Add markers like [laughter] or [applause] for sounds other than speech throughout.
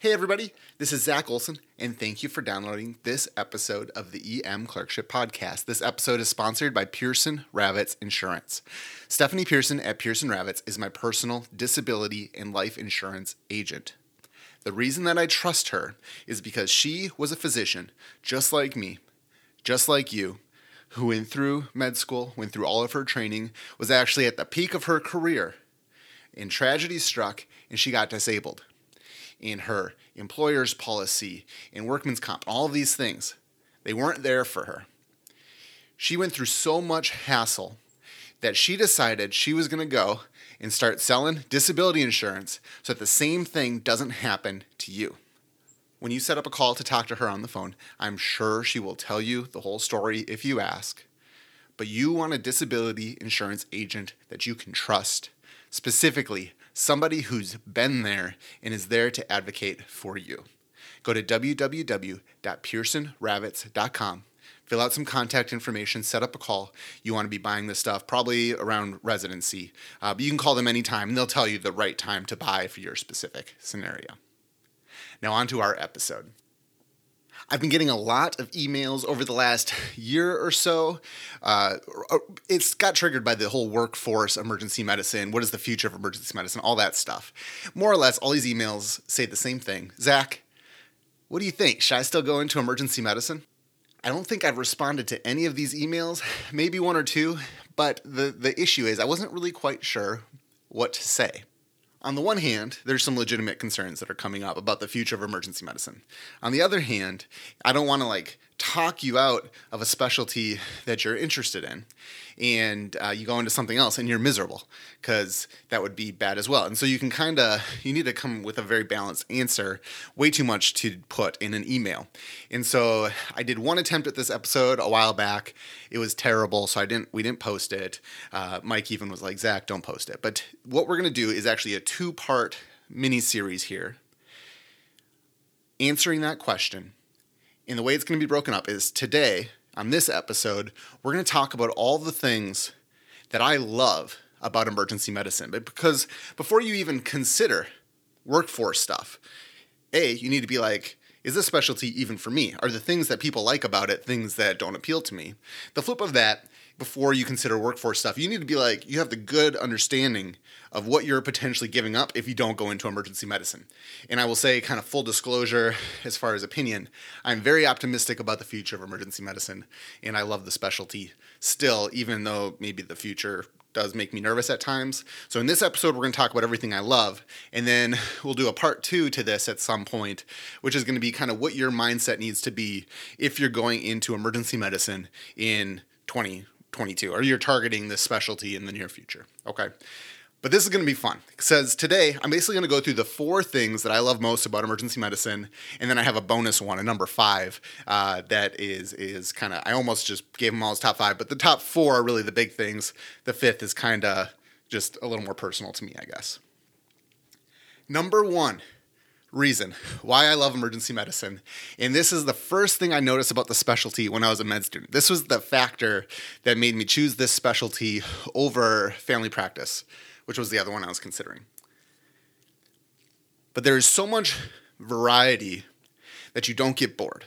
Hey, everybody, this is Zack Olson, and thank you for downloading this episode of the EM Clerkship Podcast. This episode is sponsored by Pearson Ravitz Insurance. Stephanie Pearson at Pearson Ravitz is my personal disability and life insurance agent. The reason that I trust her is because she was a physician, just like me, just like you, who went through med school, went through all of her training, was actually at the peak of her career, and tragedy struck, and she got disabled in her employer's policy, in workman's comp, all of these things. They weren't there for her. She went through so much hassle that she decided she was going to go and start selling disability insurance so that the same thing doesn't happen to you. When you set up a call to talk to her on the phone, I'm sure she will tell you the whole story if you ask. But you want a disability insurance agent that you can trust, specifically somebody who's been there and is there to advocate for you. Go to www.pearsonravitz.com. Fill out some contact information, set up a call. You want to be buying this stuff probably around residency, uh, but you can call them anytime and they'll tell you the right time to buy for your specific scenario. Now, on to our episode. I've been getting a lot of emails over the last year or so. Uh, it's got triggered by the whole workforce, emergency medicine, what is the future of emergency medicine, all that stuff. More or less, all these emails say the same thing. Zack, what do you think? Should I still go into emergency medicine? I don't think I've responded to any of these emails, maybe one or two, but the, the issue is I wasn't really quite sure what to say. On the one hand, there's some legitimate concerns that are coming up about the future of emergency medicine. On the other hand, I don't want to like talk you out of a specialty that you're interested in. And uh, you go into something else and you're miserable because that would be bad as well. And so you can kind of you need to come with a very balanced answer way too much to put in an email. And so i did one attempt at this episode a while back. It was terrible so i didn't we didn't post it. Uh, mike even was like zack don't post it. But what we're going to do is actually a two part mini series here answering that question and the way it's going to be broken up is today, on this episode, we're going to talk about all the things that I love about emergency medicine. But because before you even consider workforce stuff, A, you need to be like, is this specialty even for me? Are the things that people like about it things that don't appeal to me? The flip of that before you consider workforce stuff, you need to be like, you have the good understanding of what you're potentially giving up if you don't go into emergency medicine. And I will say, kind of full disclosure as far as opinion, I'm very optimistic about the future of emergency medicine, and I love the specialty still, even though maybe the future does make me nervous at times. So, in this episode, we're going to talk about everything I love, and then [laughs] we'll do a part two to this at some point, which is going to be kind of what your mindset needs to be if you're going into emergency medicine in 2022 or you're targeting this specialty in the near future. Okay. But this is going to be fun. It says today I'm basically going to go through the four things that I love most about emergency medicine, and then I have a bonus one, a number five, uh, that is is kind of I almost just gave them all as top five, but the top four are really the big things. The fifth is kind of just a little more personal to me, I guess. Number one, reason why I love emergency medicine. And this is the first thing I noticed about the specialty when I was a med student. This was the factor that made me choose this specialty over family practice, which was the other one I was considering. But there is so much variety that you don't get bored.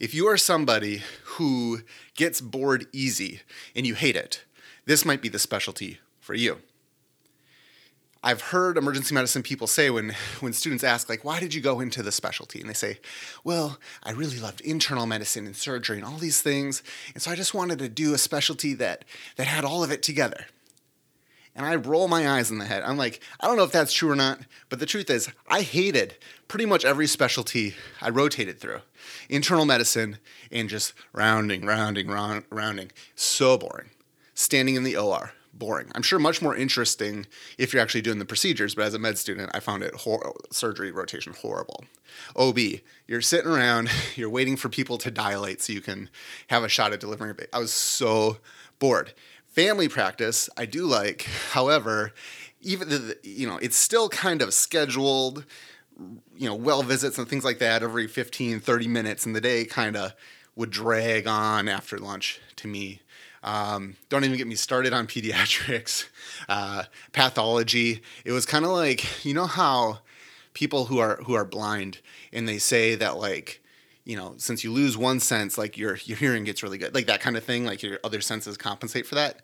If you are somebody who gets bored easy and you hate it, this might be the specialty for you. I've heard emergency medicine people say when when students ask like why did you go into the specialty and they say, "Well, I really loved internal medicine and surgery and all these things, and so I just wanted to do a specialty that that had all of it together." And I roll my eyes in the head. I'm like, I don't know if that's true or not, but the truth is, I hated pretty much every specialty I rotated through. Internal medicine and just rounding, rounding, round, rounding. So boring. Standing in the OR, boring. I'm sure much more interesting if you're actually doing the procedures, but as a med student, I found it hor- surgery rotation horrible. OB, you're sitting around, [laughs] you're waiting for people to dilate so you can have a shot at delivering a baby. I was so bored. Family practice, I do like. However, even the, you know, it's still kind of scheduled, you know, well visits and things like that every 15, 30 minutes, in the day kind of would drag on after lunch to me um, don't even get me started on [laughs] pediatrics, uh, pathology. It was kind of like, you know how people who are who are blind and they say that like you know since you lose one sense like your your hearing gets really good like that kind of thing like your other senses compensate for that.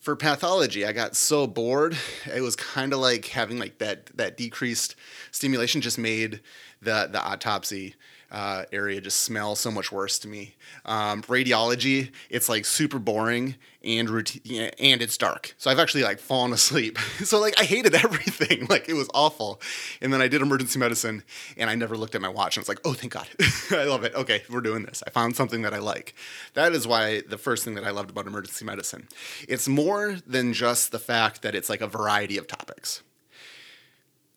For pathology i got so bored it was kind of like having like that that decreased stimulation just made the the autopsy uh, area just smells so much worse to me. Um, radiology, it's like super boring and routine, and it's dark. So I've actually like fallen asleep. [laughs] so like I hated [laughs] everything. Like it was awful. And then I did emergency medicine, and I never looked at my watch. And it's like, oh, thank God, [laughs] I love it. Okay, we're doing this. I found something that I like. That is why the first thing that I loved about emergency medicine. It's more than just the fact that it's like a variety of topics.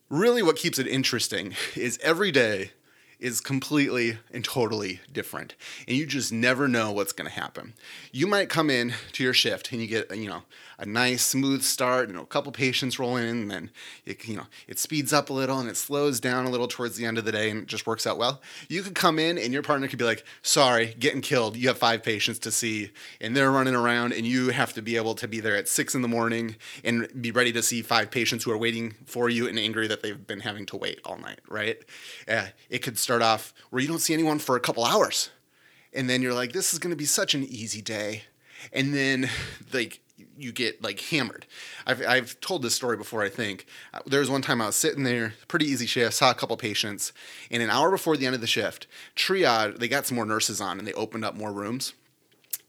Really, what keeps it interesting is every day is completely and totally different. And you just never know what's going to happen. You might come in to your shift and you get, you know, a nice smooth start, you know, a couple patients roll in and then it, you know, it speeds up a little and it slows down a little towards the end of the day and it just works out well. You could come in and your partner could be like, "Sorry, getting killed. You have five patients to see and they're running around and you have to be able to be there at 6 in the morning and be ready to see five patients who are waiting for you and angry that they've been having to wait all night, right? Uh, it could start off where you don't see anyone for a couple hours. And then you're like, this is going to be such an easy day. And then, [laughs] like, you get like hammered. I've, I've told this story before, I think. Uh, there was one time I was sitting there, pretty easy shift, saw a couple patients, and an hour before the end of the shift, triage, they got some more nurses on and they opened up more rooms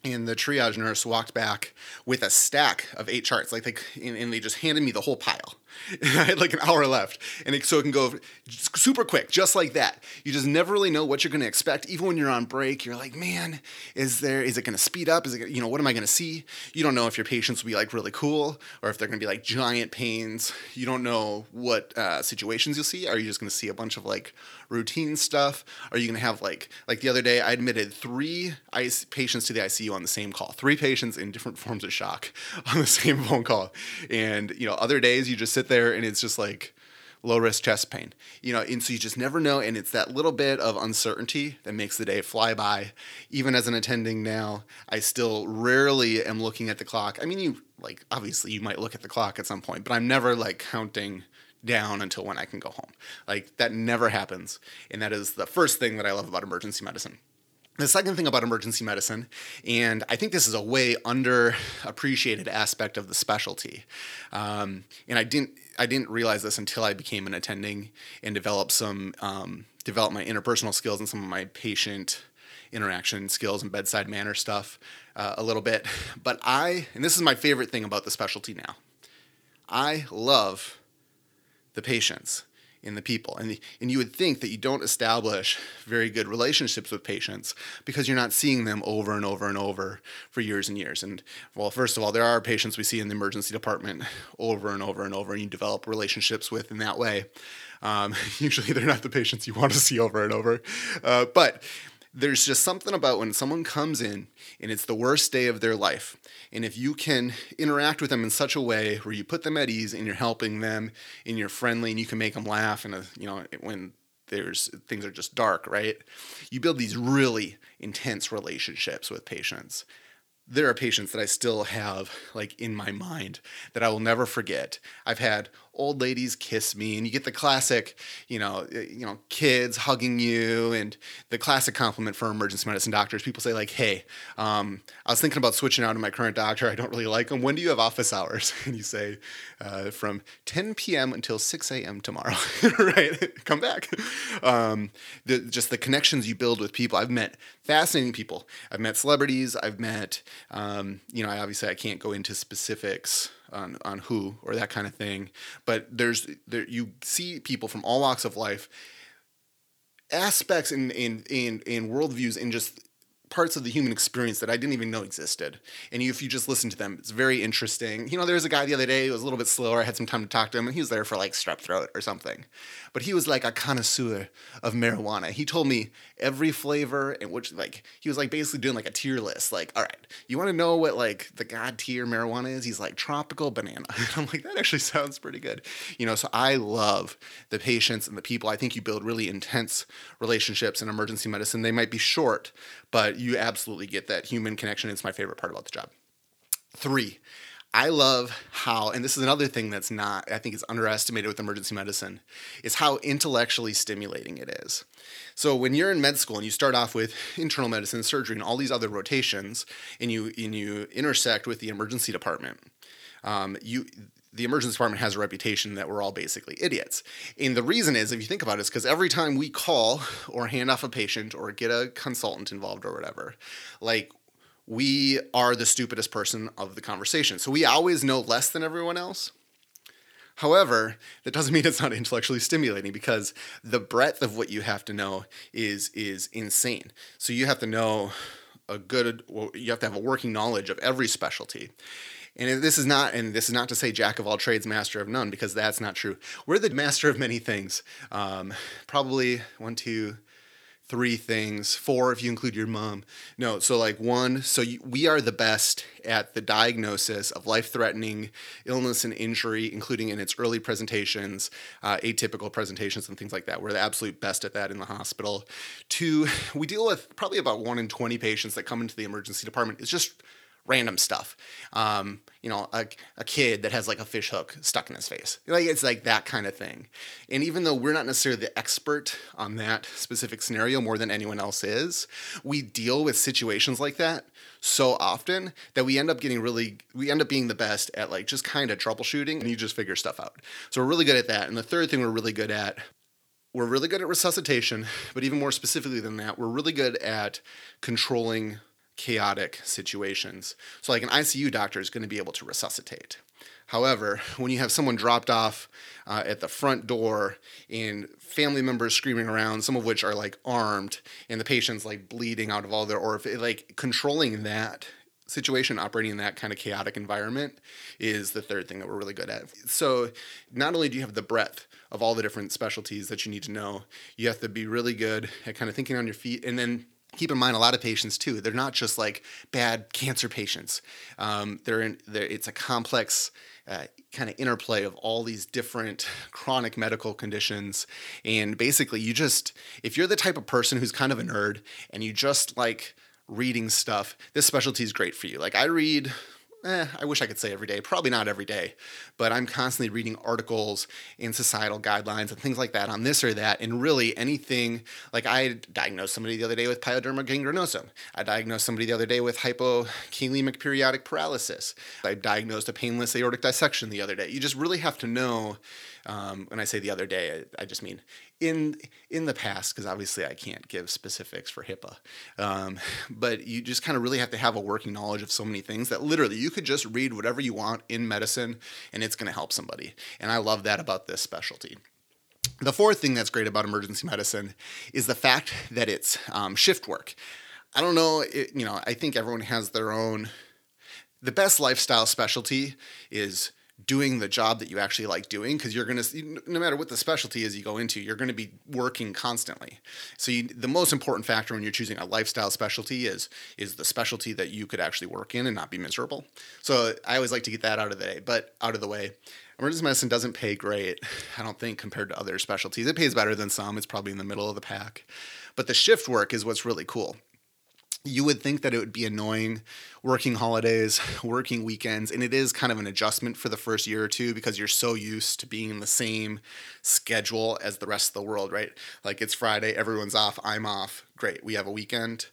and the triage nurse walked back with a stack of eight charts like they and, and they just handed me the whole pile [laughs] I had like an hour left, and it, so it can go super quick, just like that. You just never really know what you're going to expect. Even when you're on break, you're like, man, is there? Is it going to speed up? Is it, you know, what am I going to see? You don't know if your patients will be like really cool or if they're going to be like giant pains. You don't know what uh, situations you'll see. Are you just going to see a bunch of like routine stuff? Are you going to have like like the other day? I admitted three IC- patients to the ICU on the same call. Three patients in different forms of shock [laughs] on the same phone call, and you know, other days you just sit there and it's just like low risk chest pain. You know, and so you just never know. And it's that little bit of uncertainty that makes the day fly by. Even as an attending now, I still rarely am looking at the clock. I mean, you like obviously you might look at the clock at some point, but I'm never like counting down until when I can go home. Like that never happens. And that is the first thing that I love about emergency medicine. The second thing about emergency medicine, and I think this is a way underappreciated aspect of the specialty, um, and I didn't I didn't realize this until I became an attending and developed some um, developed my interpersonal skills and some of my patient interaction skills and bedside manner stuff uh, a little bit. But I, and this is my favorite thing about the specialty now, I love the patients in the people. And, and you would think that you don't establish very good relationships with patients because you're not seeing them over and over and over for years and years. And well, first of all, there are patients we see in the emergency department over and over and over, and you develop relationships with in that way. Um, [laughs] usually they're not the patients you want to see over and over. Uh, but there's just something about when someone comes in and it's the worst day of their life. And if you can interact with them in such a way where you put them at ease and you're helping them and you're friendly and you can make them laugh and, uh, you know, when there's things are just dark, right? You build these really intense relationships with patients there are patients that I still have like in my mind that I will never forget. I've had old ladies kiss me and you get the classic you know eh, you know kids hugging you and the classic compliment for emergency medicine doctors. People say like hey um, i was thinking about switching out to my current doctor. I don't really like him. When do you have office hours? [laughs] And you say uh, from 10 p.m until 6 a.m tomorrow. [laughs] Right? Come back. Um, the, just the connections you build with people. I've met fascinating people. I've met celebrities. I've met um, you know I obviously i can't go into specifics on on who or that kind of thing. But there's there you see people from all walks of life, aspects in in in in worldviews in just parts of the human experience that I didn't even know existed. And if you just listen to them, it's very interesting. You know, there was a guy the other day who was a little bit slower. I had some time to talk to him, and he was there for like strep throat or something. But he was like a connoisseur of marijuana. He told me every flavor and which like he was like basically doing like a tier list. Like, all right, you want to know what like the god tier marijuana is? He's like tropical banana. [laughs] And I'm like, that actually sounds pretty good. You know, so I love the patients and the people. I think you build really intense relationships in emergency medicine. They might be short, but you absolutely get that human connection. It's my favorite part about the job. Three, I love how, and this is another thing that's not, I think is underestimated with emergency medicine, is how intellectually stimulating it is. So when you're in med school and you start off with internal medicine, surgery, and all these other rotations, and you and you intersect with the emergency department, um, you the emergency department has a reputation that we're all basically idiots. And the reason is, if you think about it, is because every time we call or hand off a patient or get a consultant involved or whatever, like we are the stupidest person of the conversation. So we always know less than everyone else. However, that doesn't [laughs] mean it's not intellectually stimulating because the breadth of what you have to know is is insane. So you have to know a good you have to have a working knowledge of every specialty. And this is not, and this is not to say jack of all trades, master of none, because that's not true. We're the master of many things. Um, probably one, two, three things, four if you include your mom. No, so like one, so you, we are the best at the diagnosis of life threatening illness and injury, including in its early presentations, uh, atypical presentations, and things like that. We're the absolute best at that in the hospital. Two, we deal with probably about one in 20 patients that come into the emergency department. It's just random stuff. Um, you know, a, a kid that has like a fish hook stuck in his face. Like it's like that kind of thing. And even though we're not necessarily the expert on that specific scenario more than anyone else is, we deal with situations like that so often that we end up getting really we end up being the best at like just kind of troubleshooting and you just figure stuff out. So we're really good at that. And the third thing we're really good at we're really good at resuscitation, but even more specifically than that, we're really good at controlling chaotic situations. So, like an ICU doctor is going to be able to resuscitate. However, when you have someone dropped off uh, at the front door and family members screaming around, some of which are like armed, and the patient's like bleeding out of all their orifice, like controlling that situation, operating in that kind of chaotic environment is the third thing that we're really good at. So, not only do you have the breadth of all the different specialties that you need to know, you have to be really good at kind of thinking on your feet and then keep in mind a lot of patients too they're not just like bad cancer patients. Um, they're in they're, it's a complex uh, kind of interplay of all these different [laughs] chronic medical conditions. And basically you just if you're the type of person who's kind of a nerd and you just like reading stuff this specialty is great for you. Like i read eh, I wish I could say every day, probably not every day, but I'm constantly reading articles and societal guidelines and things like that on this or that. And really anything, like I diagnosed somebody the other day with pyoderma gangrenosum. I diagnosed somebody the other day with hypokalemic periodic paralysis. I diagnosed a painless aortic dissection the other day. You just really have to know um, when I say the other day, I, I just mean in in the past, because obviously I can't give specifics for HIPAA. Um, [laughs] but you just kind of really have to have a working knowledge of so many things that literally you could just read whatever you want in medicine, and it's going to help somebody. And I love that about this specialty. The fourth thing that's great about emergency medicine is the fact that it's um, shift work. I don't know, it, you know, I think everyone has their own. The best lifestyle specialty is doing the job that you actually like doing because you're going to no matter what the specialty is you go into you're going to be working constantly. So you, the most important factor when you're choosing a lifestyle specialty is is the specialty that you could actually work in and not be miserable. So i always like to get that out of the day but out of the way emergency medicine doesn't pay great i don't think compared to other specialties. It pays better than some. It's probably in the middle of the pack. But the shift work is what's really cool you would think that it would be annoying working holidays, [laughs] working weekends, and it is kind of an adjustment for the first year or two because you're so used to being in the same schedule as the rest of the world, right? Like it's Friday, everyone's off, I'm off. Great, we have a weekend.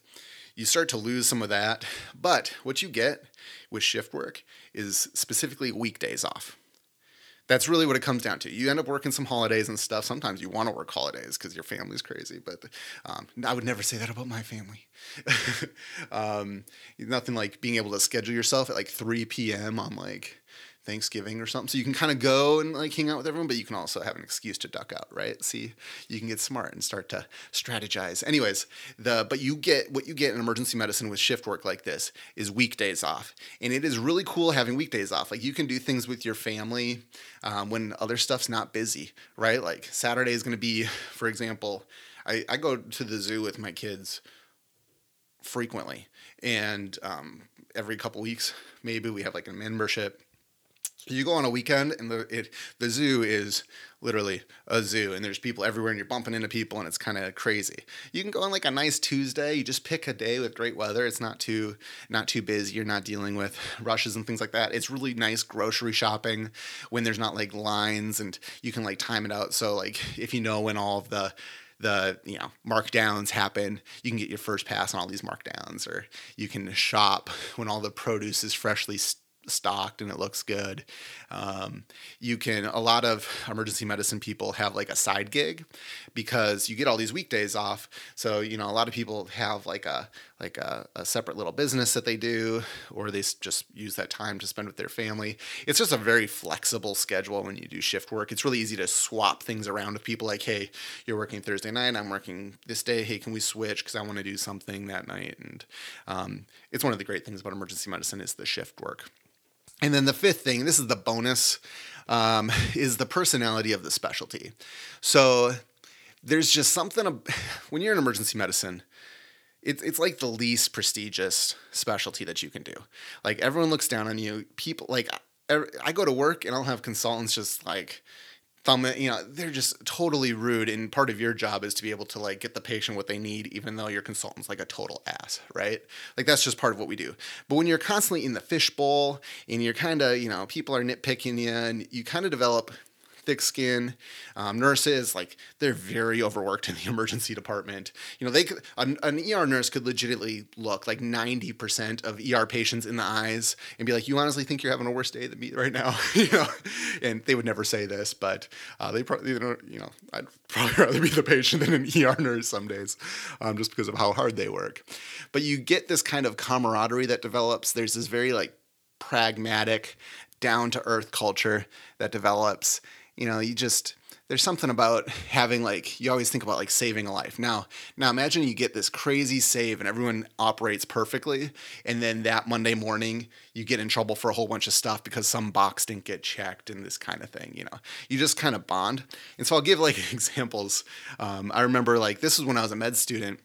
You start to lose some of that, but what you get with shift work is specifically weekdays off that's really what it comes down to. You end up working some holidays and stuff. Sometimes you want to work holidays because your family's crazy, but um, I would never say that about my family. [laughs] um, nothing like being able to schedule yourself at like 3 p.m. on like Thanksgiving or something. So you can kind of go and like hang out with everyone, but you can also have an excuse to duck out, right? See, you can get smart and start to strategize. Anyways, the but you get what you get in emergency medicine with shift work like this is weekdays off, and it is really cool having weekdays off. Like you can do things with your family um, when other stuff's not busy, right? Like Saturday is going to be, for example, I, I go to the zoo with my kids frequently, and um, every couple weeks maybe we have like a membership You go on a weekend and the it the zoo is literally a zoo and there's people everywhere and you're bumping into people and it's kind of crazy. You can go on like a nice Tuesday, you just pick a day with great weather. It's not too not too busy. You're not dealing with rushes and things like that. It's really nice grocery shopping when there's not like lines and you can like time it out. So like if you know when all of the the you know markdowns happen you can get your first pass on all these markdowns or you can shop when all the produce is freshly st- stocked and it looks good. Um, you can, a lot of emergency medicine people have like a side gig because you get all these weekdays off. So, you know, a lot of people have like a, like a, a separate little business that they do, or they just use that time to spend with their family. It's just a very flexible schedule when you do shift work. It's really easy to swap things around with people like, hey, you're working Thursday night, I'm working this day. Hey, can we switch? Because I want to do something that night. And um, it's one of the great things about emergency medicine is the shift work. And then the fifth thing, this is the bonus, um, [laughs] is the personality of the specialty. So there's just something [sighs] when you're in emergency medicine, it's it's like the least prestigious specialty that you can do. Like everyone looks down on you. People like I go to work and I'll have consultants just like thumb it, you know, they're just totally rude. And part of your job is to be able to like get the patient what they need, even though your consultant's like a total ass, right? Like that's just part of what we do. But when you're constantly in the fishbowl and you're kind of, you know, people are nitpicking you and you kind of develop thick skin. Um, nurses, like they're very overworked in the [laughs] emergency department. You know, they could, an, an ER nurse could legitimately look like 90% of ER patients in the eyes and be like, "You honestly think you're having a worse day than me right now?" [laughs] you know, and they would never say this, but uh, they probably, you know, I'd probably [laughs] rather be the patient than an ER nurse some days, um, just because of how hard they work. But you get this kind of camaraderie that develops. There's this very like pragmatic, down to earth culture that develops you know, you just there's something about having like you always think about like saving a life. Now, now imagine you get this crazy save and everyone operates perfectly, and then that Monday morning you get in trouble for a whole bunch of stuff because some box didn't get checked and this kind of thing. You know, you just kind of bond. And so I'll give like [laughs] examples. Um, I remember like this was when I was a med student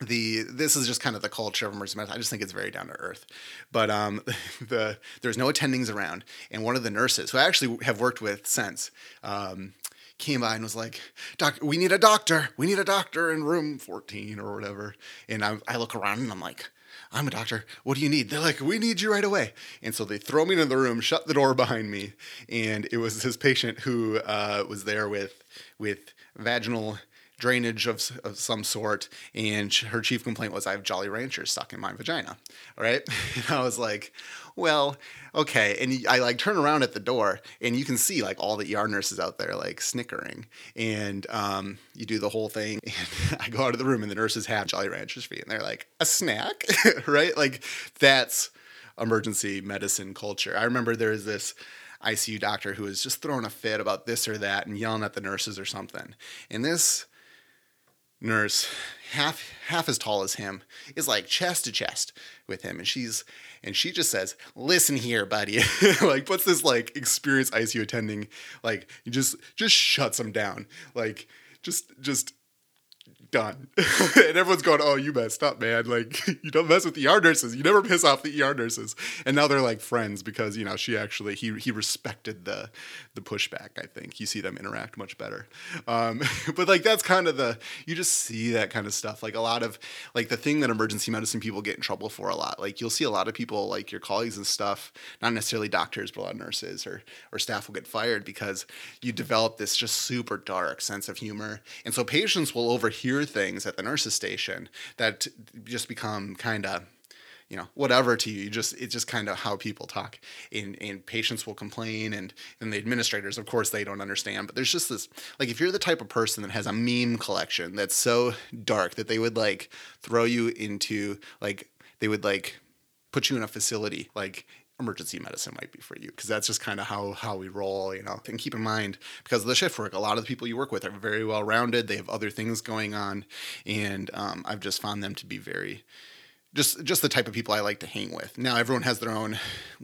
the this is just kind of the culture of emergency medicine. I just think it's very down to earth. But um, [laughs] the there's no attendings around, and one of the nurses who I actually have worked with since um, came by and was like, "Doc, we need a doctor. We need a doctor in room 14 or whatever." And I, I look around and I'm like. I'm a doctor. What do you need? They're like, we need you right away. And so they throw me into the room, shut the door behind me, and it was this patient who uh, was there with with vaginal drainage of, of some sort. And her chief complaint was, I have Jolly Ranchers stuck in my vagina. All right. [laughs] And I was like, well, okay. And I like turn around at the door and you can see like all the ER nurses out there like snickering. And um, you do the whole thing. [laughs] And I go out of the room and the nurses have Jolly Ranchers for you. And they're like, a snack, [laughs] right? Like that's emergency medicine culture. I remember there was this ICU doctor who was just throwing a fit about this or that and yelling at the nurses or something. And this nurse half half as tall as him is like chest to chest with him. And she's and she just says listen here buddy. [laughs] Like puts this like experienced icu attending? Like just just shuts him down. Like just just done. [laughs] and everyone's going, oh, you messed up, man. Like, [laughs] you don't mess with the ER nurses. You never piss off the ER nurses. And now they're like friends because, you know, she actually, he, he respected the, the pushback, I think. You see them interact much better. Um, [laughs] but like, that's kind of the, you just see that kind of stuff. Like a lot of, like the thing that emergency medicine people get in trouble for a lot. Like you'll see a lot of people, like your colleagues and stuff, not necessarily doctors, but a lot of nurses or, or staff will get fired because you develop this just super dark sense of humor. And so patients will overhear things at the nurses station that just become kind of you know whatever to you. You just it's just kind of how people talk. And and patients will complain and and the administrators of course they don't understand but there's just this like if you're the type of person that has a meme collection that's so dark that they would like throw you into like they would like put you in a facility like emergency medicine might be for you because that's just kind of how how we roll you know and keep in mind because of the shift work a lot of the people you work with are very well rounded they have other things going on and um, i've just found them to be very just just the type of people I like to hang with. Now everyone has their own,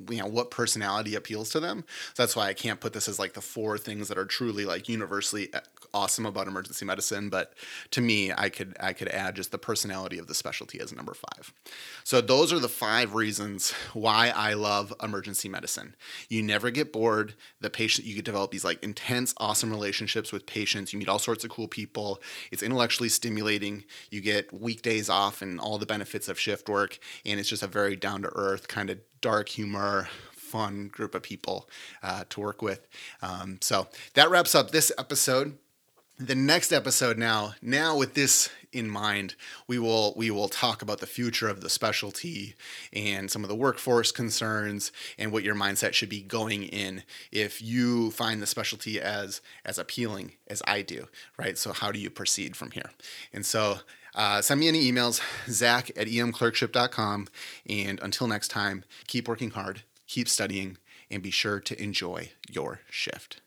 you know, what personality appeals to them. So that's why I can't put this as like the four things that are truly like universally awesome about emergency medicine, but to me, I could I could add just the personality of the specialty as number five. So those are the five reasons why I love emergency medicine. You never get bored. The patient you could develop these like intense, awesome relationships with patients. You meet all sorts of cool people. It's intellectually stimulating. You get weekdays off and all the benefits of shift work, and it's just a very down to earth kind of dark humor, fun group of people uh, to work with. Um, so that wraps up this episode. The next episode now, now with this in mind, we will we will talk about the future of the specialty and some of the workforce concerns and what your mindset should be going in if you find the specialty as as appealing as I do, right? So how do you proceed from here? And so uh, send me any emails, zack at emclerkship.com. And until next time, keep working hard, keep studying, and be sure to enjoy your shift.